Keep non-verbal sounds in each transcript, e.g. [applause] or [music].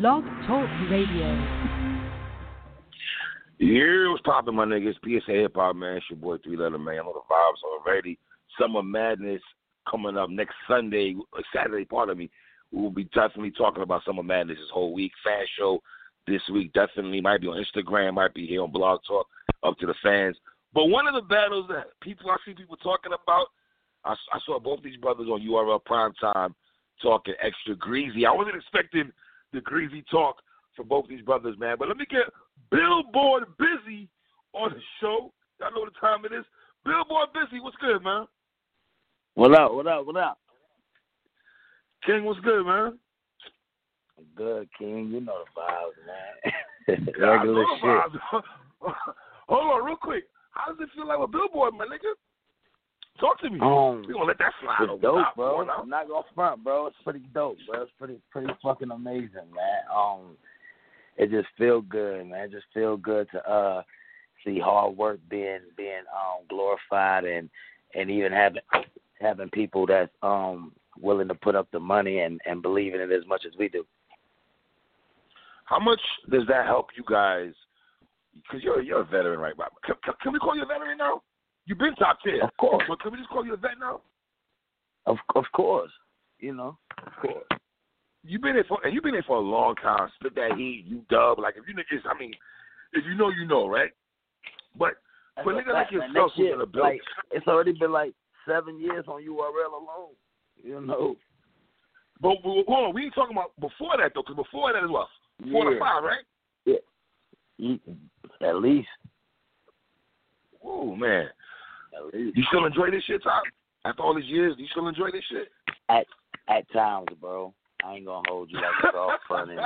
Blog Talk Radio. Yeah, what's poppin', my niggas? PSA Hip Hop, man. It's your boy Three Letter Man. Know the vibes already. Summer Madness coming up next Sunday, Saturday, part of me. We will be definitely talking about Summer Madness this whole week. Fan show this week definitely might be on Instagram, might be here on Blog Talk, up to the fans. But one of the battles that people I see people talking about, I, I saw both these brothers on URL Prime Time talking extra greasy. I wasn't expecting the greasy talk from both these brothers, man. But let me get Billboard Busy on the show. Y'all know what time it is. Billboard Busy, what's good, man? What up? What up? What up? King, what's good, man? Good, King. You know the vibes, man. [laughs] Regular shit. [laughs] Hold on, real quick. How does it feel like with Billboard, my nigga? Talk to me. Um, we gonna let that slide it's dope, top, bro. I'm not gonna front, bro. It's pretty dope, bro. It's pretty, pretty fucking amazing, man. Um, it just feel good, man. It just feel good to uh see hard work being being um glorified and and even having having people that's um willing to put up the money and and believe in it as much as we do. How much does that help you guys? Because you're you're a veteran, right, Bob? Can, can, can we call you a veteran now? You've been top tier. Of course. But can we just call you a vet now? Of of course, you know, of course. You've been here for and you've been here for a long time. Spit that heat, you dub. Like if you niggas, I mean, if you know, you know, right? But for That's niggas a like yourself who's in the build, like, it's already been like seven years on URL alone. You know. but, but hold on, we ain't talking about before that though, because before that as well, four to five, right? You, mm, at least. Oh man. You still enjoy this shit, Top? After all these years, do you still enjoy this shit? At at times, bro. I ain't gonna hold you like it's all fun and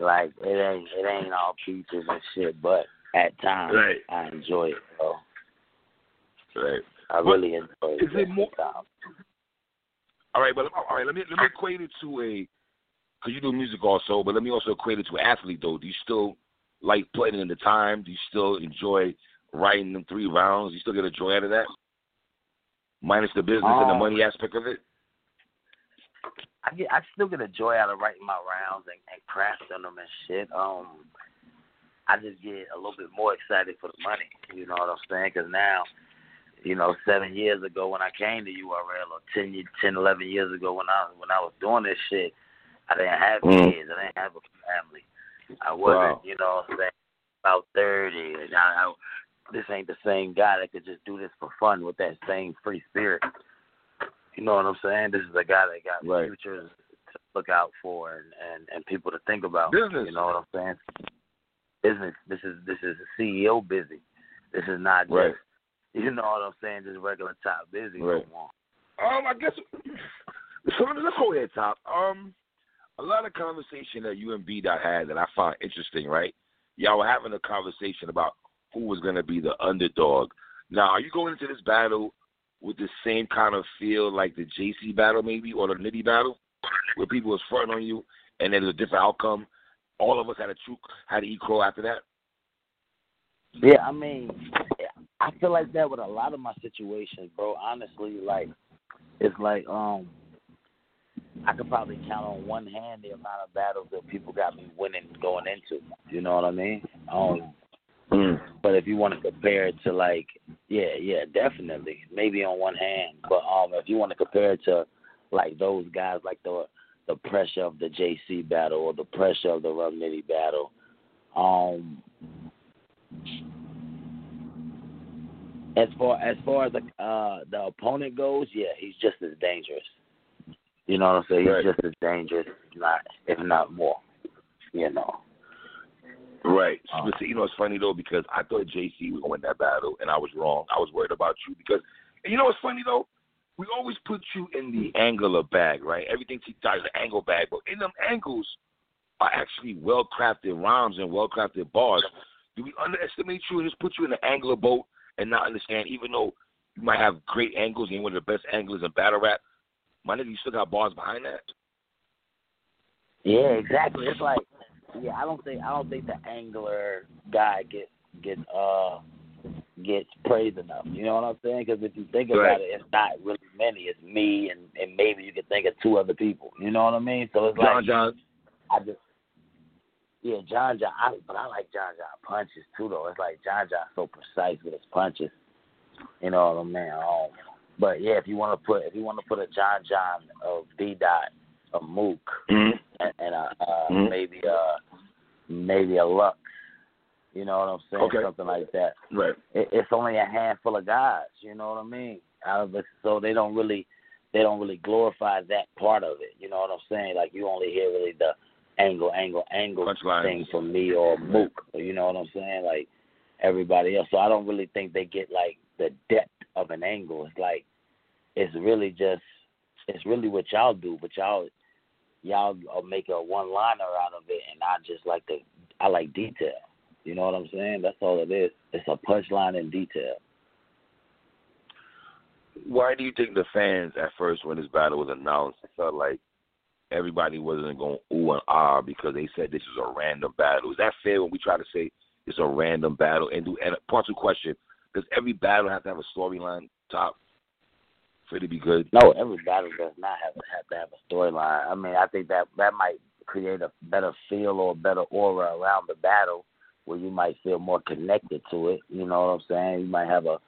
like it ain't it ain't all peaches and shit, but at times Right. I enjoy it, bro. right. I But really enjoy it. is it more- times. All right, but all right, let me let me equate it to a because you do music also, but let me also equate it to an athlete though. Do you still like putting in the time? Do you still enjoy writing them three rounds? You still get a joy out of that? Minus the business and the Um, money aspect of it. I get I still get a joy out of writing my rounds and, and crafting them and shit. Um, I just get a little bit more excited for the money. You know what I'm saying? Because now, you know, seven years ago when I came to URL, or 10, ye- 10, 11 years ago when I when I was doing this shit, I didn't have Mm. kids. I didn't have a family. I wasn't, Wow. you know, what I'm saying about thirty. And I, I, this ain't the same guy that could just do this for fun with that same free spirit. You know what I'm saying? This is a guy that got Right. futures to look out for and, and and people to think about. Business. You know what I'm saying? Business. This is this is a CEO busy. This is not just Right. [laughs] you know what I'm saying, just regular top busy Right. no more. Um, I guess so. Let's go ahead, top. Um, a lot of conversation that you and B dot had that I found interesting. Right, y'all were having a conversation about who was going to be the underdog. Now, are you going into this battle with the same kind of feel like the JC battle, maybe, or the Nitty battle, where people was fronting on you, and there's a different outcome? All of us had a true had to eat crow after that. Yeah, I mean, I feel like that with a lot of my situations, bro. Honestly, like it's like um, I could probably count on one hand the amount of battles that people got me winning going into. You know what I mean? Um, Mm. but if you want to compare it to like, yeah, yeah, definitely, maybe on one hand. But um, if you want to compare it to like those guys, like the the pressure of the JC battle or the pressure of the Rum Nitty battle, um, as far as far as the uh the opponent goes, yeah, he's just as dangerous. You know what I'm saying? He's Right. just as dangerous, if not if not more. You know. Right. But see, you know, it's funny though because I thought JC was gonna win that battle, and I was wrong. I was worried about you because, and you know what's funny though? We always put you in the mm-hmm. angular bag, right? Everything he does is an angle bag, but in them angles are actually well crafted rhymes and well crafted bars. Do we underestimate you and just put you in the angular boat and not understand? Even though you might have great angles and you're one of the best anglers in battle rap, my nigga, you still got bars behind that. Yeah, exactly. It's like yeah, I don't think I don't think the angler guy gets gets uh gets praised enough. You know what I'm saying? Because if you think about it, it's not really many. It's me and and maybe you can think of two other people. You know what I mean? So it's John like John. I just Yeah, John John. I, but I like John John punches too, though. It's like John John so precise with his punches. You know what I mean? Um, but yeah, if you want to put if you want to put a John John of B Dot, a Mook, mm-hmm. and, and a, uh, mm-hmm. maybe a maybe a Lux. You know what I'm saying? Okay. Something like that. Right. It, it's only a handful of guys. You know what I mean? Out of it, so they don't really they don't really glorify that part of it. You know what I'm saying? Like you only hear really the angle, angle, angle Punchline. thing from me or Mook. You know what I'm saying? Like everybody else. So I don't really think they get like the depth of an angle. It's like it's really just it's really what y'all do, but y'all y'all make a one liner out of it, and I just like the I like detail. You know what I'm saying? That's all it is. It's a punchline in detail. Why do you think the fans at first, when this battle was announced, felt like everybody wasn't going ooh and ah because they said this is a random battle? Is that fair when we try to say it's a random battle? And do and part two question: Does every battle have to have a storyline top for it to be good? No, every battle does not have to have to have a storyline. I mean, I think that that might create a better feel or a better aura around the battle where you might feel more connected to it. You know what I'm saying? You might have a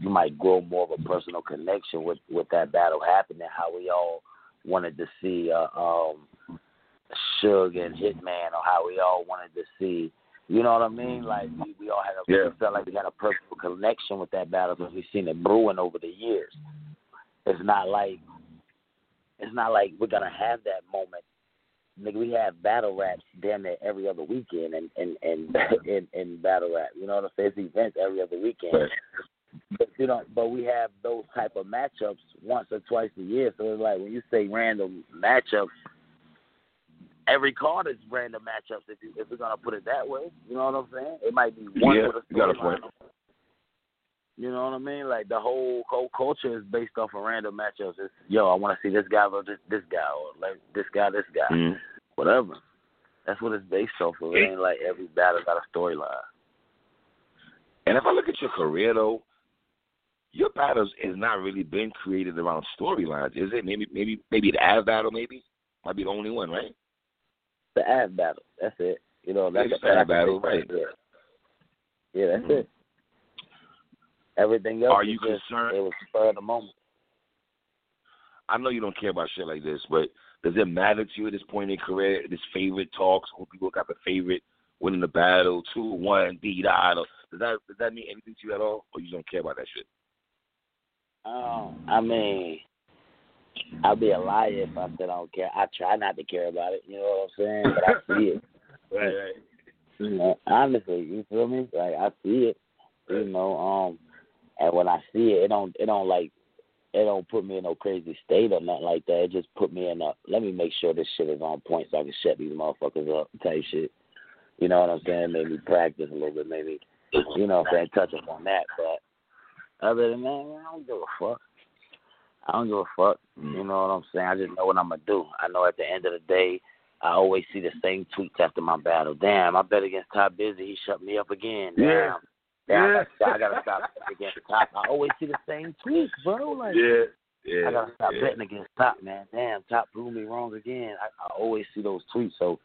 you might grow more of a personal connection with with that battle happening. How we all wanted to see uh, um Suge and Hitman, or how we all wanted to see. You know what I mean? Like we, we all had a yeah. we felt like we had a personal connection with that battle because we've seen it brewing over the years. It's not like it's not like we're gonna have that moment nigga, we have battle raps damn near every other weekend and and and [laughs] in, [laughs] in battle rap. You know what I'm saying? It's events every other weekend. Right. But you know, but we have those type of matchups once or twice a year. So it's like when you say random matchups, every card is random matchups. If you if we're gonna put it that way, you know what I'm saying? It might be one yeah, with a you got a point. You know what I mean? Like the whole whole culture is based off of random matchups. It's yo, I want to see this guy versus this guy, or like this guy, this guy, mm-hmm. whatever. That's what it's based off of. It ain't like every battle got a storyline. And if I look at your career though, your battles has not really been created around storylines, is it? Maybe maybe maybe the Av battle maybe might be the only one, right? The Av battle. That's it. You know, that's the Av battle, right? Yeah, yeah that's mm-hmm. it. Everything else Are you just, concerned? It was spur of the moment. I know you don't care about shit like this, but does it matter to you at this point in your career? This favorite talks, when people got the favorite winning the battle, two one, beat out. Does that does that mean anything to you at all, or you don't care about that shit? Um, I mean, I'd be a liar if I said I don't care. I try not to care about it. You know what I'm saying? But I see it. [laughs] right, right. You know, honestly, you feel me? Like I see it. You know, um, and when I see it, it don't it don't like it don't put me in no crazy state or nothing like that. It just put me in a let me make sure this shit is on point so I can shut these motherfuckers up type shit. You know what I'm saying? Maybe practice a little bit, maybe you know what I'm saying, touch up on that. But other than that, I don't give a fuck. I don't give a fuck. Mm. You know what I'm saying? I just know what I'm gonna do. I know at the end of the day I always see the same tweets after my battle. Damn, I bet against Top Busy, he shut me up again. Damn. Yeah. Yeah, I gotta stop betting against top. I always see the same tweets, bro. Like, yeah, yeah. I gotta stop yeah. betting against top, man. Damn, top proved me wrong again. I, I always see those tweets, so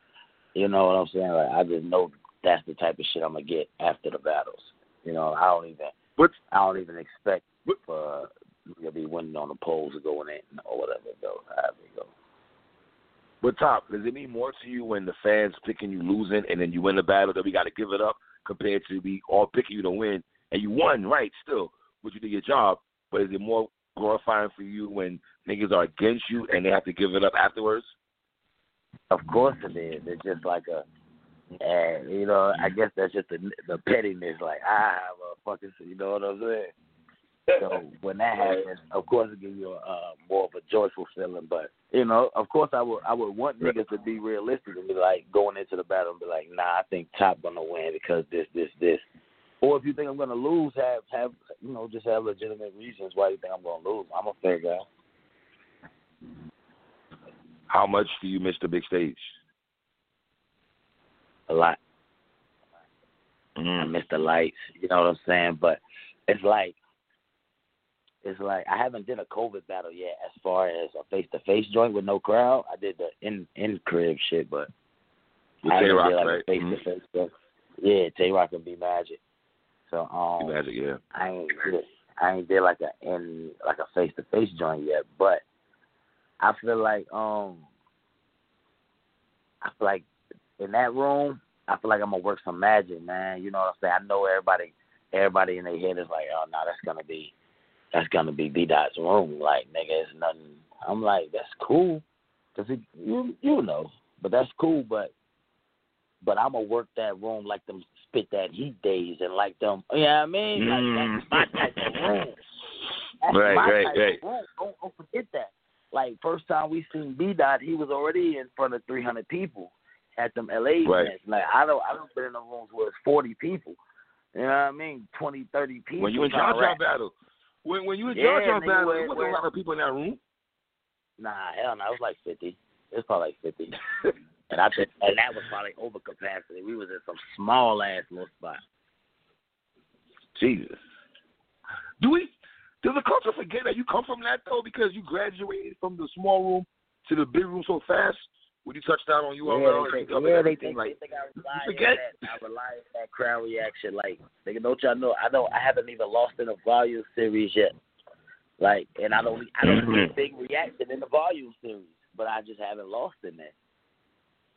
you know what I'm saying. Like, I just know that's the type of shit I'm gonna get after the battles. You know, I don't even, but I don't even expect but, for to be winning on the polls or going in or whatever it goes, however it goes. But top, does it mean more to you when the fans picking you losing and then you win the battle that we got to give it up compared to be all picking you to win and you won, right? Still, but you did your job. But is it more glorifying for you when niggas are against you and they have to give it up afterwards? Of course it is. It's just like a, and you know, I guess that's just the the pettiness. Like ah, I have a fucking, you know what I'm saying? So when that happens, of course it gives you a, uh, more of a joyful feeling. But you know, of course I would I would want niggas to be realistic and be like going into the battle and be like, nah, I think Top gonna win because this, this, this. Or if you think I'm gonna lose, have have you know just have legitimate reasons why you think I'm gonna lose. I'm a fair guy. How much do you miss the big stage? A lot. Mm. I miss the lights. You know what I'm saying? But it's like it's like I haven't did a COVID battle yet as far as a face to face joint with no crowd. I did the in in crib shit, but With I Tay ain't Rock, did like right? face to face stuff. Yeah, Tay Roc and B Magic. So um, Magic, yeah. I ain't did, I ain't did like a in like a face to face joint yet, but I feel like um I feel like in that room, I feel like I'm gonna work some magic, man. You know what I'm saying? I know everybody everybody in their head is like, oh no, that's gonna be that's gonna be B Dot's room. Like nigga, it's nothing. I'm like, that's cool, cause it, you you know, but that's cool. But but I'm gonna work that room like them spit that heat days and like them. You know what I mean? Like that's mm. my type of room. [laughs] That's Right, my right, type right. of room. Don't, don't forget that. Like first time we seen B Dot, he was already in front of 300 people at them LA Right. events. Like I don't, I don't been in the rooms where it's 40 people. You know what I mean? 20, 30 people. When you in trying Jar to Jar rap. battle, when when you in Yeah, Jar Jar wasn't a lot of people in that room. Nah, hell no, it was like 50. It was probably like 50. [laughs] and I think, and that was probably over capacity. We was in some small ass little spot. Jesus. Do we? Does the culture forget that you come from that though? Because you graduated from the small room to the big room so fast. When you touched down on URL, yeah, and they you think, covered yeah, they think, like they think I rely on forget? that. I rely on that crowd reaction. Like, nigga, don't y'all know? I don't. I haven't even lost in a volume series yet. Like, and I don't. I don't mm-hmm. get a big reaction in the volume series, but I just haven't lost in that.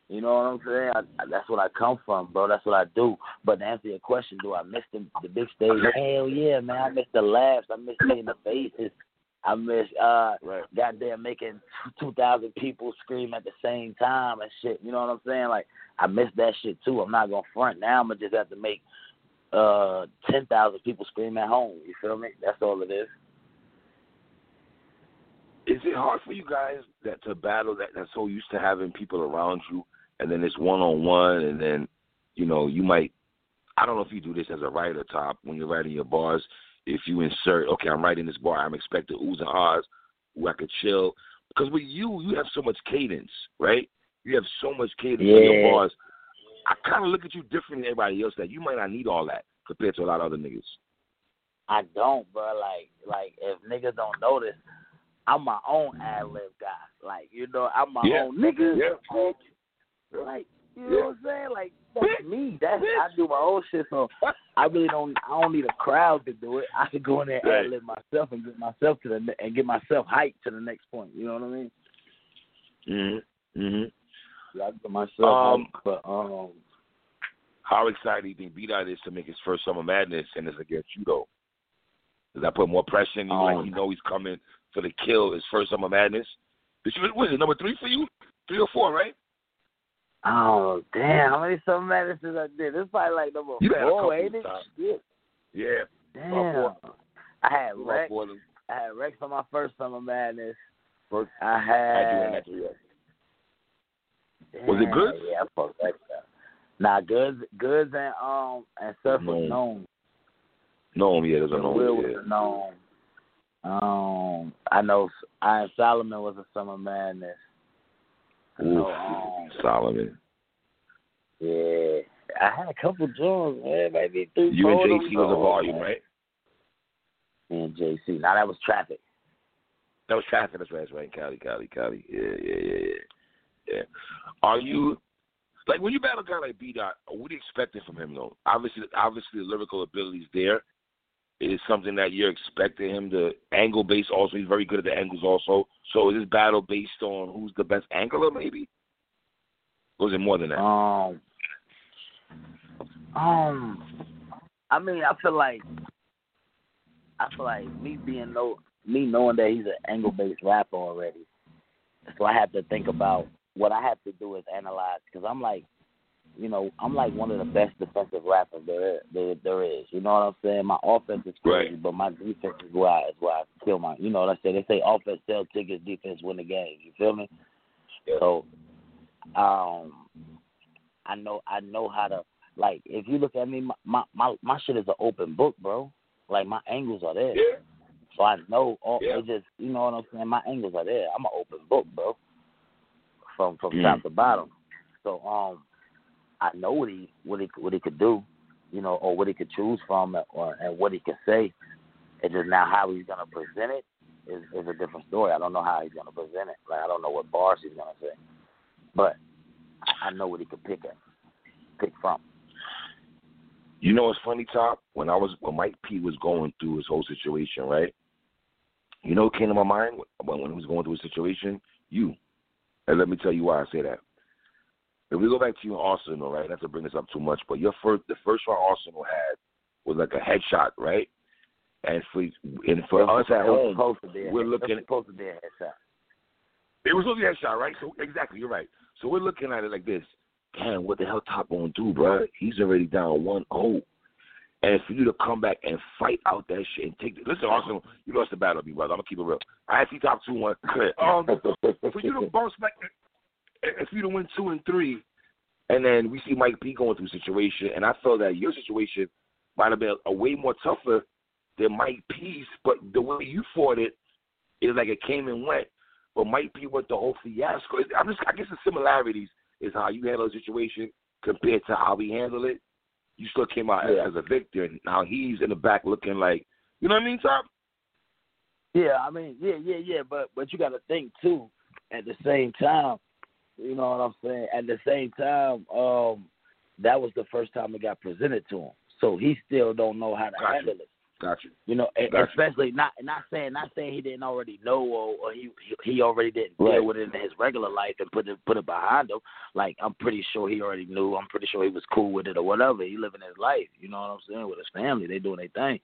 You know what I'm saying? I, I, that's what I come from, bro. That's what I do. But to answer your question, do I miss the, the big stage? Hell yeah, man. I miss the laughs. I miss seeing the faces. I miss uh right. goddamn making [laughs] two thousand people scream at the same time and shit. You know what I'm saying? Like I miss that shit too. I'm not gonna front now. I'm gonna just have to make uh ten thousand people scream at home. You feel me? That's all it is. Is it hard for you guys that to battle that that's so used to having people around you, and then it's one on one, and then you know you might. I don't know if you do this as a writer, top when you're writing your bars. If you insert, okay, I'm writing this bar, I'm expecting oohs and ahs, where I could chill. Because with you, you have so much cadence, right? You have so much cadence in your bars. I kind of look at you different than everybody else. That you might not need all that compared to a lot of other niggas. I don't, bro. Like like if niggas don't notice, I'm my own ad lib guy. Like you know, I'm my Yeah. own nigga. Yeah. Like you know Yeah. what I'm saying? Like that's me. That's I do my own shit. So I really don't. I don't need a crowd to do it. I could go in there and Right. ad lib myself and get myself to the and get myself hyped to the next point. You know what I mean? Mhm. Mhm. Yeah, I get myself Um, hyped. But um, How excited do you think B Dot is to make his first Summer Madness and it's against you though? Does that put more pressure on you? like Um, you know he's coming for the kill his first Summer Madness. Did you what is it number three for you? Three or four, right? Oh damn, how many summer madnesses I did? It's probably like number You four, ain't it? Shit. Yeah. Damn. I had Rex. four of them. I had Rex on my first summer madness. First, I I had you in had. that three. Was it good? Yeah, I fucked Rex up. Nah, goods, goods, and um, and surf was Known. known. No, yeah, there's a no. Will Yeah. was known. Um, I know Iron Solomon was a summer madness. I know, Oof, um, Solomon. yeah, I had a couple joints, man. Maybe three. You and four of them JC was a volume, man. right? Me and JC. Now that was traffic. That was traffic. That's right. That's right. Cali, Cali, Cali. Yeah, yeah, yeah, yeah. Yeah. Are you like when you battle a guy like B Dot? What are you expecting from him though? Obviously, obviously the lyrical ability is there. Is something that you're expecting him to angle based. Also, he's very good at the angles. Also, so is this battle based on who's the best angler? Maybe. Or is it more than that? Um, um, I mean, I feel like, I feel like me being no, me knowing that he's an angle based rapper already. So I have to think about what I have to do is analyze because I'm like, you know, I'm like one of the best defensive rappers there is, there, there is. You know what I'm saying? My offense is crazy, Right. but my defense is where I, is where I kill my. You know what I say? They say offense sell tickets, defense win the game. You feel me? Yeah. So, um, I know I know how to like. If you look at me, my my my, my shit is an open book, bro. Like my angles are there. Yeah. So I know all Yeah. it just you know what I'm saying, my angles are there. I'm an open book, bro. From from Mm. top to bottom. So um I know what he what he what he could do, you know, or what he could choose from or and what he could say. It's just now how he's gonna present it is, is a different story. I don't know how he's gonna present it. Like I don't know what bars he's gonna say. But I know what he could pick at, pick from. You know what's funny, Top? When I was when Mike P was going through his whole situation, right? You know came to my mind when, when he was going through his situation? You. And let me tell you why I say that. If we go back to your Arsenal, right? Not to bring this up too much, but your first the first round Arsenal had was like a headshot, right? And for and for us at home, we're looking. It supposed to be a headshot. It was supposed to be a headshot, right? So exactly, you're right. So we're looking at it like this. Damn, what the hell Top gonna do, bro? He's already down one zero. And for you to come back and fight out that shit and take the, listen, Arsenal, you lost the battle, me brother. I'm gonna keep it real. I see top two one. [laughs] Um, for you to bounce back, if you to win two and three, and then we see Mike P going through a situation, and I felt that your situation might have been a way more tougher than Mike P's, but the way you fought it is like it came and went. But Mike P went the whole fiasco. I'm just, I guess the similarities is how you handle the situation compared to how we handle it. You still came out yeah. as a victor. And now he's in the back looking like, you know what I mean, Tom? Yeah, I mean, yeah, yeah, yeah. But but you got to think too. At the same time, you know what I'm saying. At the same time, um, that was the first time it got presented to him, so he still don't know how to gotcha. handle it. Gotcha. You know, gotcha. especially not not saying not saying he didn't already know or, or he he already didn't right. deal with it in his regular life and put it put it behind him. Like I'm pretty sure he already knew. I'm pretty sure he was cool with it or whatever. He living his life. You know what I'm saying with his family. They doing their thing.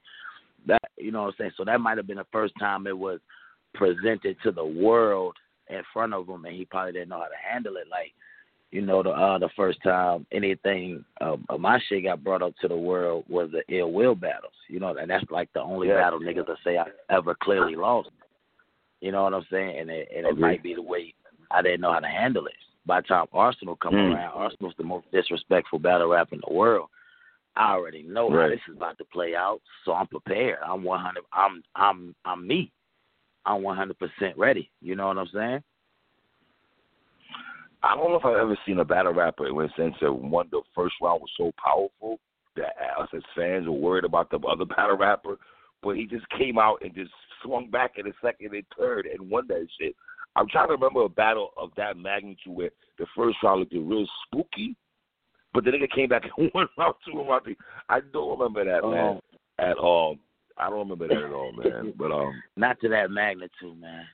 That you know what I'm saying. So that might have been the first time it was presented to the world in front of him, and he probably didn't know how to handle it. Like you know, the uh, the first time anything uh, of my shit got brought up to the world was the ill will battles. You know, and that's like the only yeah. battle niggas that say I ever clearly lost. You know what I'm saying? And it, and it might be the way I didn't know how to handle it. By the time Arsenal come mm. around, Arsenal's the most disrespectful battle rap in the world. I already know right. how this is about to play out, so I'm prepared. I'm 100. I'm I'm I'm me. I'm 100 percent ready. You know what I'm saying? I don't know if I've ever seen a battle rapper sense that one the first round was so powerful that us as fans were worried about the other [laughs] battle rapper, but he just came out and just swung back in the second and third and won that shit. I'm trying to remember a battle of that magnitude where the first round looked real spooky, but the nigga came back [laughs] and won round two and round three. I don't remember that oh. man oh. at all. I don't remember that at all, man. [laughs] But um, not to that magnitude, man.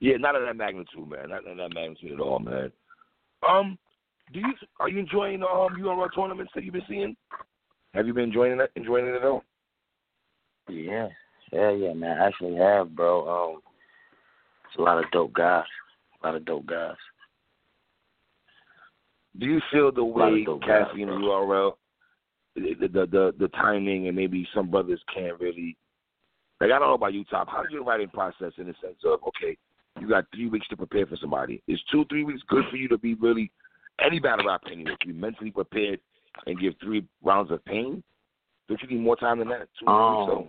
Yeah, not of that magnitude, man. Not of that magnitude at all, man. Um, do you are you enjoying the um URL tournaments that you've been seeing? Have you been enjoying it? Enjoying it at all? Yeah, yeah, yeah, man. I actually have, bro. Um, it's a lot of dope guys. A lot of dope guys. Do you feel the way Cassie and URL, the, the the the timing, and maybe some brothers can't really like I don't know about you, Top. How do your writing process in the sense of okay, you got three weeks to prepare for somebody. Is two, three weeks good for you to be really any battle rap anyway, to be mentally prepared and give three rounds of pain? Don't you need more time than that? Two um, weeks, so.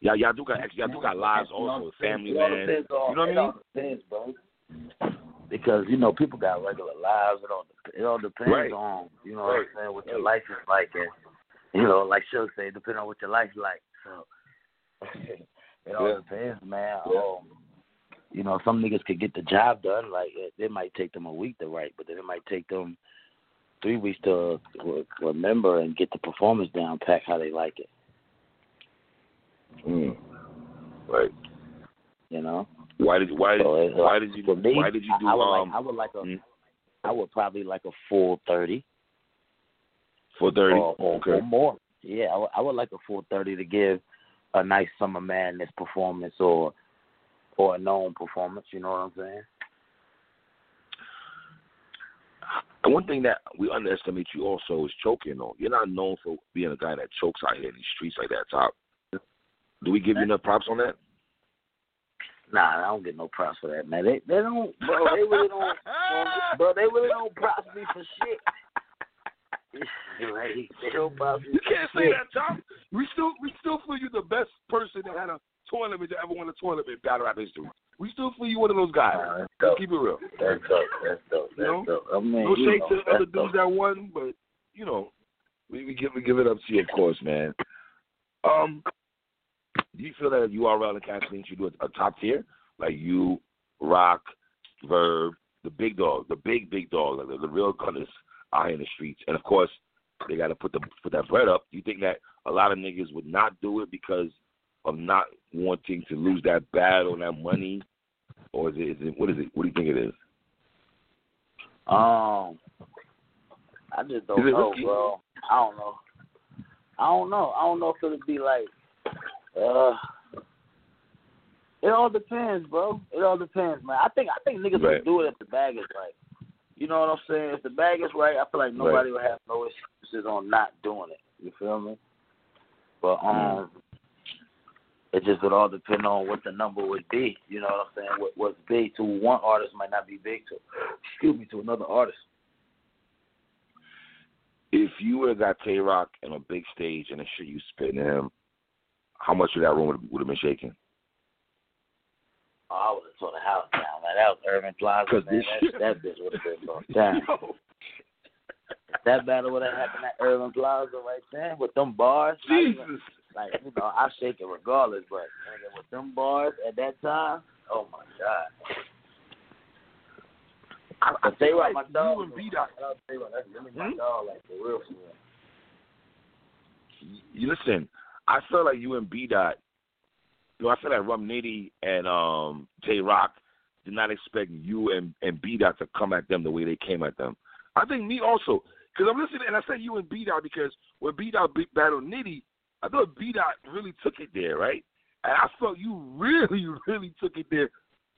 Yeah, y'all do got y'all do got lives also, family man. You know what I mean? Depends, bro. Because you know people got regular lives. It all it all depends right. on you know right. what I'm saying what your life is like, and you know like Suge said, depending on what your life is like. So [laughs] it all yeah. depends, man. Yeah. Um, you know, some niggas could get the job done. Like it, it might take them a week to write, but then it might take them three weeks to remember and get the performance down, pack how they like it. Mm. Right. You know. Why did why did so why did you me, why did you do I, I would um? Like, I would like a mm. I would probably like a full thirty. Full thirty. Or, or, okay. Or more. Yeah, I would, I would like a full thirty to give a nice summer madness performance or or a known performance. You know what I'm saying? And one thing that we underestimate you also is choking. Though you're not known for being a guy that chokes out here in these streets like that. Top. Do we give you enough props on that? Nah, I don't get no props for that, man. They they don't, bro. They really don't, bro. They really don't props me for shit. they don't props me you can't say that, Tom. We still we still feel you the best person that had a tournament to ever win a tournament battle rap history. We still feel you one of those guys. Nah, Let's keep it real. That's dope. That's dope. That's you know? dope. I mean, no shade to the other dudes dope. that won, but you know, we, we give we give it up to you, of course, man. Um, do you feel that URL and Kathleen should do a, a top tier like you, Rock, Verb, the big dog, the big big dog, like the, the real gunners out in the streets, and of course they got to put the put that bread up. Do you think that a lot of niggas would not do it because of not wanting to lose that battle and that money, or is it, is it what is it? What do you think it is? Um, I just don't know, risky? bro. I don't know. I don't know. I don't know if it'll be like, uh, it all depends, bro. It all depends, man. I think I think niggas Right. will do it if the bag is right. You know what I'm saying? If the bag is right, I feel like nobody will have no excuses on not doing it. You feel me? But um, it just would all depend on what the number would be. You know what I'm saying? What what's big to one artist might not be big to, excuse me, to another artist. If you would have got Tay Roc on a big stage and the shit you spit in him, how much of that room would, would have been shaking? Oh, I would have tore the house down, man. That was Irving Plaza, man. That, that bitch would have been going [laughs] down. That battle would have happened at Irving Plaza right there with them bars. not even- Jesus. Like, you know, I shake it regardless, but nigga, with them bars at that time, oh my God. I, I Tay feel Rock, like my dog. you and. B Dot. I'll tell you what, that's really my Hmm? dog, like, for real, for real. You listen. I feel like you and B Dot. You know, I feel like Rum Nitty and um Tay Roc did not expect you and and B Dot to come at them the way they came at them. I think me also, because I'm listening, and I said you and B Dot because when B Dot battled Nitty, I thought B Dot really took it there, right? And I felt you [laughs] really, really took it there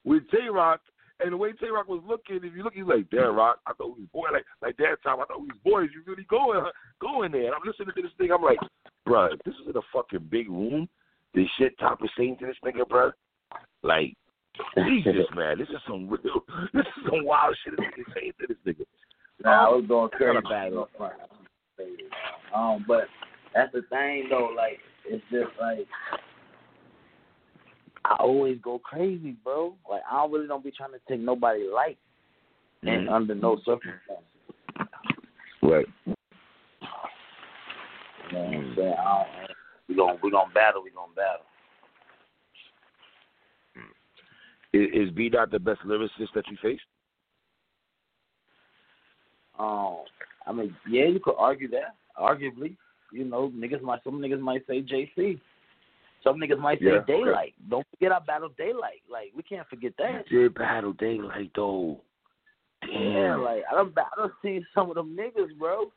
with Tay Roc. And the way Tay Roc was looking, if you look, he's like, "Damn, Rock, I thought we was boy like like that time. I thought we was boys. You really going going there?" And I'm listening to this thing. I'm like, "Bruh, if this is in a fucking big room. This shit top is saying to this nigga, bruh. Like, Jesus, man, this is some real, [laughs] this is some wild shit this nigga saying to this nigga. Nah, I was going crazy bad. up. Um, but that's the thing though. Like, it's just like I always go crazy, bro. Like, I don't really don't be trying to take nobody light, and Mhm. under no circumstances. Right. You know what I'm saying? I don't, we gon' we gonna battle. We gonna battle. Is, is B Dot the best lyricist that you faced? Um, I mean, yeah, you could argue that. Arguably, you know, niggas might some niggas might say JC. Some niggas might say Yeah, okay. Daylight. Don't forget I battled Daylight. Like we can't forget that. You did battle daylight though. Damn. Yeah, like I done, I don't see some of them niggas, bro.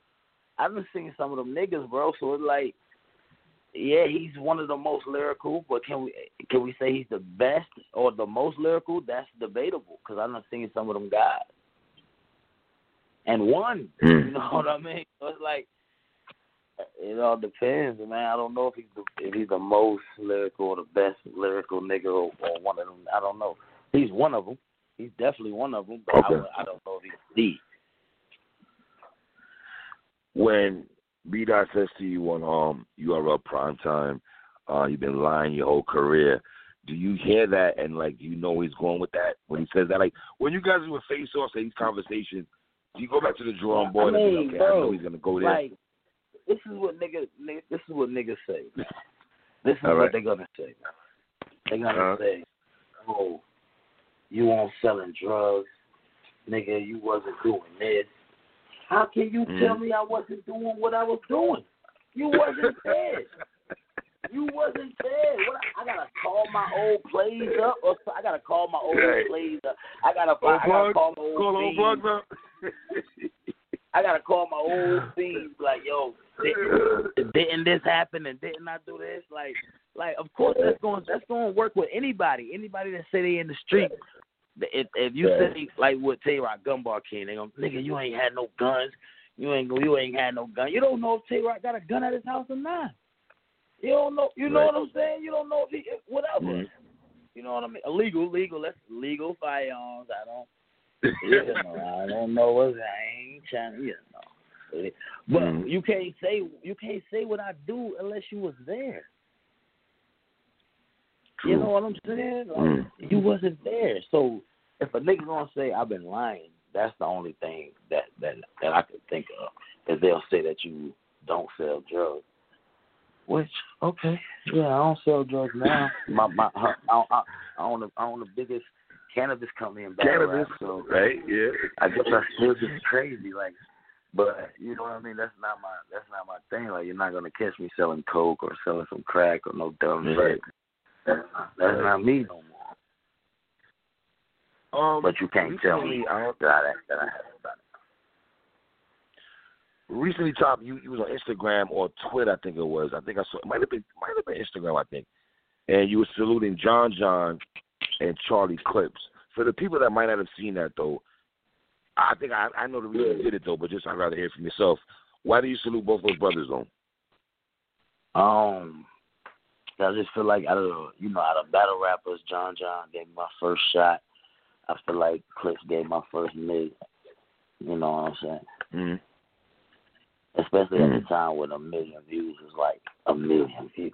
I done seen some of them niggas, bro. So it's like, yeah, he's one of the most lyrical, but can we can we say he's the best or the most lyrical? That's debatable because I done seen some of them guys, and one. Hmm. [laughs] You know what I mean? So it's like it all depends, man. I don't know if he's the, if he's the most lyrical or the best lyrical nigga or, or one of them. I don't know. He's one of them. He's definitely one of them, but I, Okay. would- I don't know if he's the. when B Dot says to you on um URL prime time, uh, you've been lying your whole career. Do you hear that and like you know he's going with that when he says that? Like when you guys would face off say these conversations, do you go back to the drawing board I and mean, be like, okay, I bro, know he's gonna go there? Like, this is what niggas. niggas this is what niggas say. This is All what right. they're gonna say. They're gonna Uh-huh. say, "Oh, you weren't selling drugs, nigga. You wasn't doing this. How can you Mhm. tell me I wasn't doing what I was doing? You wasn't there. You wasn't there. What I, gotta call my old plays up, or I gotta call my old Right. plays up. I gotta, Old I gotta plug? call my old Call old fiends. plug now. I gotta call my old [laughs] fiends like, yo, didn't, didn't this happen and didn't I do this? Like, like of course that's going that's going to work with anybody. Anybody that say they in the street. If if you say like with Tay Roc Gunbar King, they go, nigga, you ain't had no guns. You ain't you ain't had no gun. You don't know if Tay Roc got a gun at his house or not. You don't know. You know Right. what I'm saying? You don't know if he whatever. Mhm. You know what I mean? Illegal, legal. That's legal firearms. I don't. You know, I don't know what I ain't trying. to, You know, but Mhm. you can't say you can't say what I do unless you was there. You know what I'm saying? Like, Mm. You wasn't there. So if a nigga gonna say I've been lying, that's the only thing that that that I could think of. Is they'll say that you don't sell drugs. Which okay, yeah, I don't sell drugs now. [laughs] my my I, I, I own the, I own the biggest cannabis company in battle Cannabis, rap, so right? Yeah. I guess I still get crazy, like. But you know what I mean? That's not my that's not my thing. Like you're not gonna catch me selling coke or selling some crack or no dumb Right. shit. That's not, that's not me no more. Um, But you can't tell me I, that I, that I have about it. recently, Top, you, you was on Instagram or Twitter, I think it was. I think I saw it might have been might have been Instagram, I think. And you were saluting John John and Charlie Clips. For the people that might not have seen that though, I think I I know the reason you did it though, but just I'd rather hear from yourself. Why do you salute both those brothers though? Um, I just feel like out of you know out of battle rappers, John John gave me my first shot. I feel like Clips gave my first mid. You know what I'm saying? Mm-hmm. Especially at Mhm. the time when a million views is like a million views.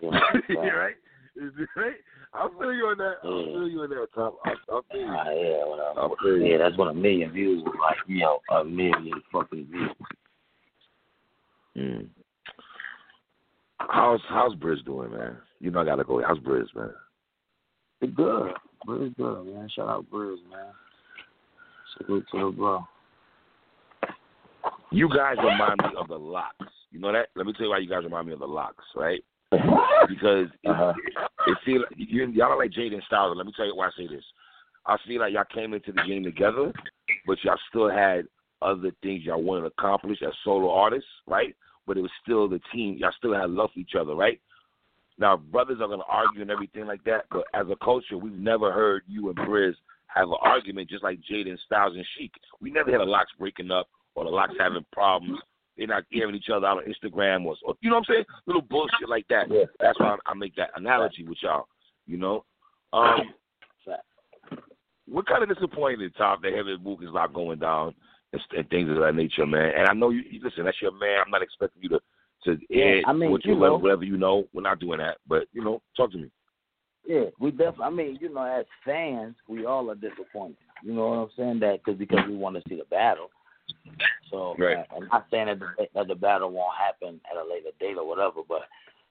You know what I'm [laughs] saying? yeah, right. Is it right? I feel you on that. I Yeah. feel you on that, Top. I, I feel you. Ah, yeah, whatever. I feel you. Yeah, that's when a million views was like, yo, a million fucking views. Mm. How's how's Briz doing, man? You know I gotta go. How's Briz, man? It's good. Briz good, man. Shout out Briz, man. Salute to the bro. You guys remind me of the LOX. You know that? Let me tell you why you guys remind me of the LOX, right? [laughs] Because Uh-huh. It feel you, y'all are like Jaden Styles. Let me tell you why I say this. I feel like y'all came into the game together, but y'all still had other things y'all wanted to accomplish as solo artists, right? But it was still the team. Y'all still had love for each other, right? Now, brothers are gonna argue and everything like that, but as a culture, we've never heard you and Briz have an argument just like Jaden Styles and Sheek. We never had a LOX breaking up or the LOX having problems. They're not airing each other out on Instagram or, or you know what I'm saying? Little bullshit like that. Yeah. That's why I make that analogy with y'all. You know, um, what kind of disappointed Top that Heavy Mook is not going down and, and things of that nature, man. And I know you. Listen, that's your man. I'm not expecting you to to air I mean, what you, you know. whatever you know. We're not doing that, but you know, talk to me. Yeah, we definitely. I mean, you know, as fans, we all are disappointed. You know what I'm saying? That cause because we want to see the battle. So Right. uh, I'm not saying that the, that the battle won't happen at a later date or whatever, but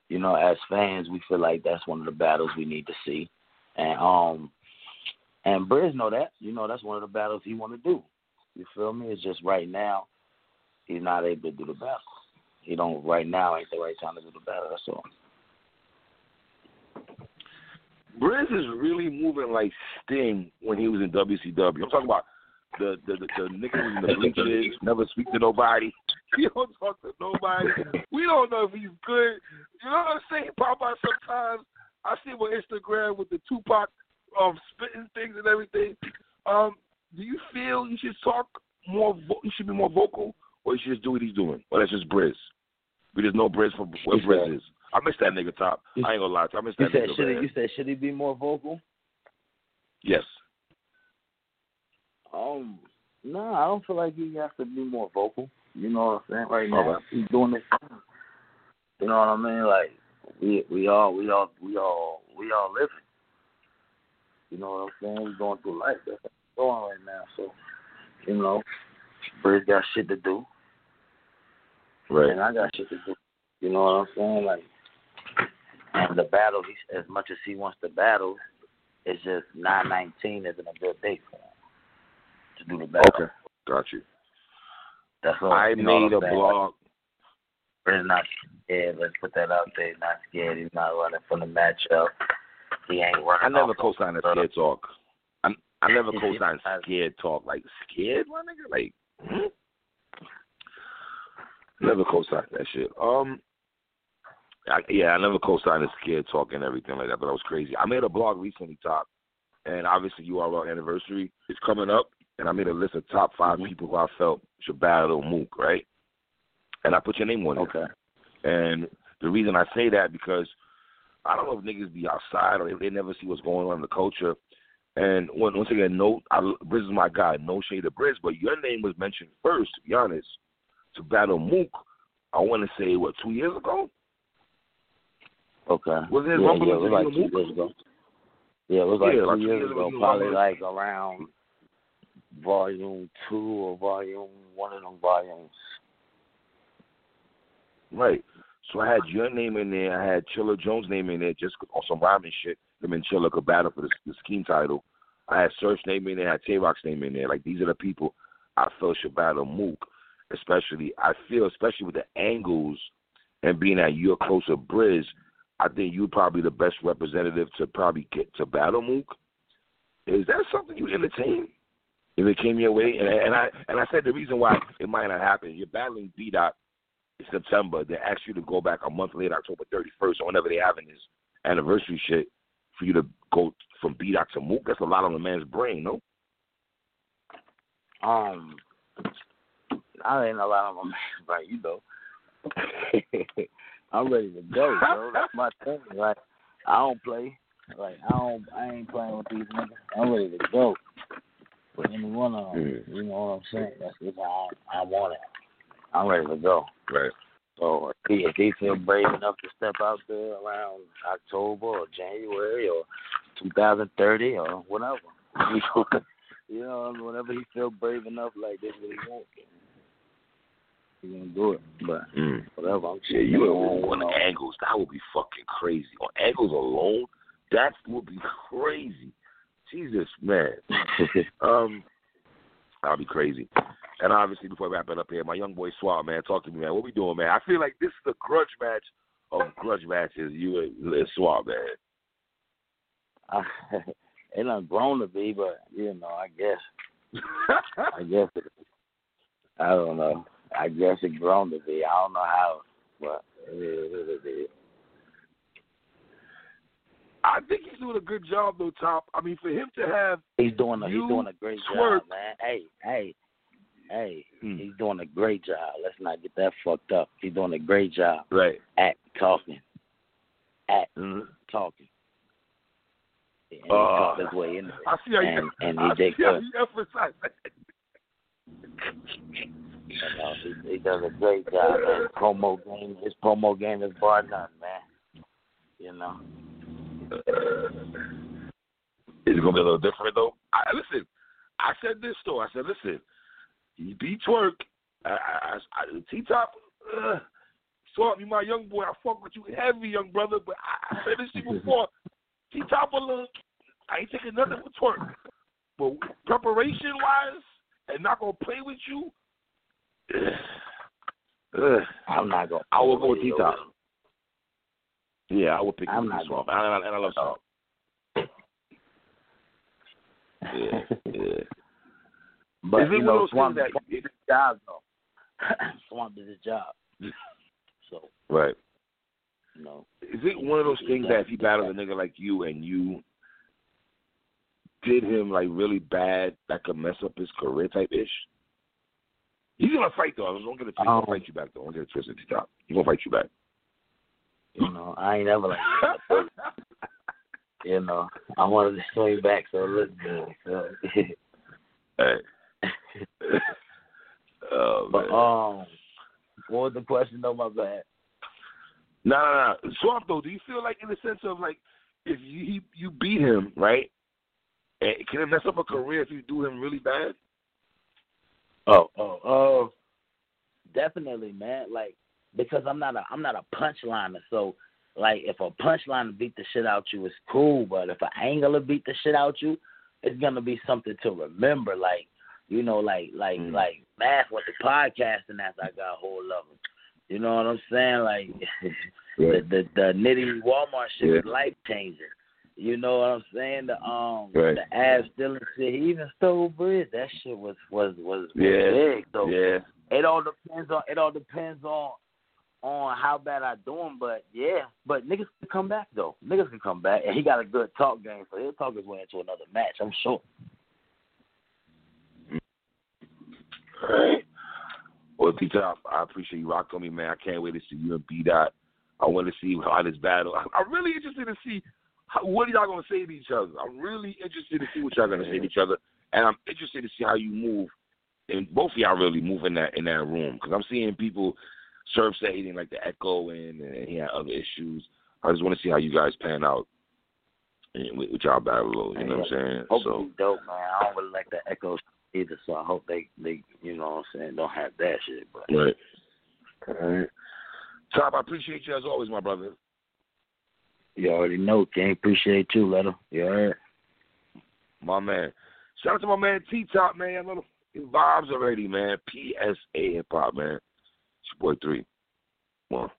you know, as fans, we feel like that's one of the battles we need to see, and um, and Briz know that. You know, that's one of the battles he want to do. You feel me? It's just right now he's not able to do the battle. He don't right now ain't the right time to do the battle. That's all. Briz is really moving like Sting when he was in WCW. I'm talking about the the the, the nigga who's in the bleachers, never speak to nobody. [laughs] He don't talk to nobody. We don't know if he's good. You know what I'm saying? Pop out sometimes. I see him on Instagram with the Tupac um spitting things and everything. Um, do you feel you should talk more? Vo- you should be more vocal, or you should just do what he's doing? Or that's just Briz. We just know Briz for what Briz said- is. I miss that nigga top. I ain't gonna lie to you. I miss You that said nigga. should he, you said should he be more vocal? Yes. Um, no, I don't feel like he has to be more vocal. You know what I'm saying? Right now, Okay. he's doing this. thing. You know what I mean? Like we we all we all we all we all living. You know what I'm saying? We're going through life. That's what's going right now. So, you know, Briz got shit to do, Right. and I got shit to do. You know what I'm saying? Like, and the battle, he, as much as he wants to battle, it's just 919 isn't a good date for him to do the battle. Okay. Got you. That's all. I you know made a saying? blog. Briz not scared. Let's put that out there. He's not scared. He's not running from the matchup. He ain't running. I never co-signed a scared talk. I I never [laughs] co-signed scared talk. Like scared, my nigga. Like, hmm? never co-signed that shit. Um, I, yeah, I never co-signed the scared talk and everything like that. But that was crazy. I made a blog recently, top, and obviously our anniversary is coming up, and I made a list of top 5 Mhm. people who I felt should battle Mook, right? And I put your name on it. Okay. And the reason I say that because I don't know if niggas be outside or if they never see what's going on in the culture. And when, once again, no, I, Briz is my guy. No shade to Briz, but your name was mentioned first. To be honest, to battle Mook, I want to say what two years ago. Okay. Was there yeah, yeah, it was like two years ago. Yeah, it was like Yeah, two like two years years ago. ago, Probably like around volume two or volume one of them volumes. Right. So I had your name in there. I had Chilla Jones' name in there just on some rhyming shit. him and Chilla could battle for the, the scheme title. I had Search name in there, I had Tay Roc's name in there. Like these are the people I feel should battle Mook. Especially, I feel, especially with the angles and being that you're closer, Briz. I think you're probably the best representative to probably get to battle Mook. Is that something you entertain? If it came your way, and, and I and I said the reason why it might not happen. You're battling B Dot in September. They ask you to go back a month later, October 31st, or whenever they having this anniversary shit, for you to go from B Dot to Mook. That's a lot on the man's brain, no? Um, I ain't a lot on my [laughs] man's brain, you know. [laughs] I'm ready to go, bro. [laughs] That's my thing. Like I don't play. Like I don't. I ain't playing with these niggas. I'm ready to go. But any one of them, mm. you know what I'm saying? That's just how I, I want it. I'm ready to go. Right. So if he, if he feel brave enough to step out there around October or January or 2030 or whatever, [laughs] you know, whenever he feel brave enough, like this, what he wants, he gonna do it. But mm. whatever, I'm yeah, you on, on angles. That would be fucking crazy. On angles alone, that would be [laughs] crazy. Jesus, man. [laughs] um, I'll be crazy. And obviously, before I wrap it up here, my young boy Swab, man, talk to me, man. What we doing, man? I feel like this is the grudge match of grudge matches. You and Swab, man. Uh, [laughs] it done grown to be, but you know, I guess, I [laughs] guess it, I don't know. I guess it grown to be. I don't know how, but it is what it is. I think he's doing a good job though, Top. I mean, for him to have he's doing a, he's doing a great twerk. job, man. Hey, hey, hey, hmm. he's doing a great job. Let's not get that fucked up. He's doing a great job. Right. At talking. At mm-hmm. talking. And he uh, his way in I see how you, and he I see how good. you emphasize that. You know, he, he does a great job. His promo game, his promo game is bar none, man. You know. Is it gonna be a little different though? I, listen, I said this though. I said, listen, he beat twerk. I, I, I, T top. Uh, so you my young boy. I fuck with you heavy, young brother. But I, I said this to you [laughs] before. T top a little. I ain't taking nothing with twerk. But preparation wise, and not gonna play with you. [sighs] Uh, I'm not gonna. I will go with T top. Yeah, I would pick I'm not Swamp. And, and, and I love Swamp. yeah, yeah. [laughs] But Is it you one know, of those Swamp, things that did his job though. [laughs] Swamp did his job. Mm. So right. You know. Is it one of those things that if he battles a nigga like you and you did him like really bad, that could mess up his career type ish? He's gonna fight though. I don't get it twisted. He's gonna fight you back though. I Don't get it twisted. Stop. He's gonna fight you back. You know, I ain't ever like that. [laughs] you know, I wanted to swing back so it looked good. So. hey. [laughs] oh, but um, what was the question though? My bad. No, no, no. Swamp though, do you feel like in the sense of like if you you beat him right, can it mess up a career if you do him really bad? Oh, oh, oh, definitely, man. Like because I'm not a I'm not a punchliner. So like if a punchliner beat the shit out you, it's cool. But if an angler beat the shit out you, it's gonna be something to remember. Like you know, like like mm. like math with the podcasting after I got a hold of him. You know what I'm saying? Like yeah. [laughs] the the the nitty Walmart shit yeah. is life changing. You know what I'm saying? The um right. the ab stealing shit. He even stole bread. That shit was was was, was yeah. big. So yeah. it all depends on it all depends on on how bad I do him, but yeah, but niggas can come back though. Niggas can come back, and he got a good talk game, so he'll talk his way into another match. I'm sure. All right. Well, T Top, I appreciate you rocking me, man. I can't wait to see you and B Dot. I want to see how this battle. I'm really interested to see how, what are y'all gonna say to each other. I'm really interested to see what y'all gonna say to each other, and I'm interested to see how you move. And both of y'all really move in that in that room because I'm seeing people Surf said he didn't like the echo and, and he had other issues. I just want to see how you guys pan out with, with y'all battle. You know what I'm saying? Hope so dope, man. I don't really like the echo either, so I hope they they you know what I'm saying don't have that shit. But right. All right. Top, I appreciate you as always, my brother. You already know, King. Appreciate you, Little. You heard? My man. Shout out to my man T Top, man. Little vibes already, man. PSA hip hop, man. It's boy three. One.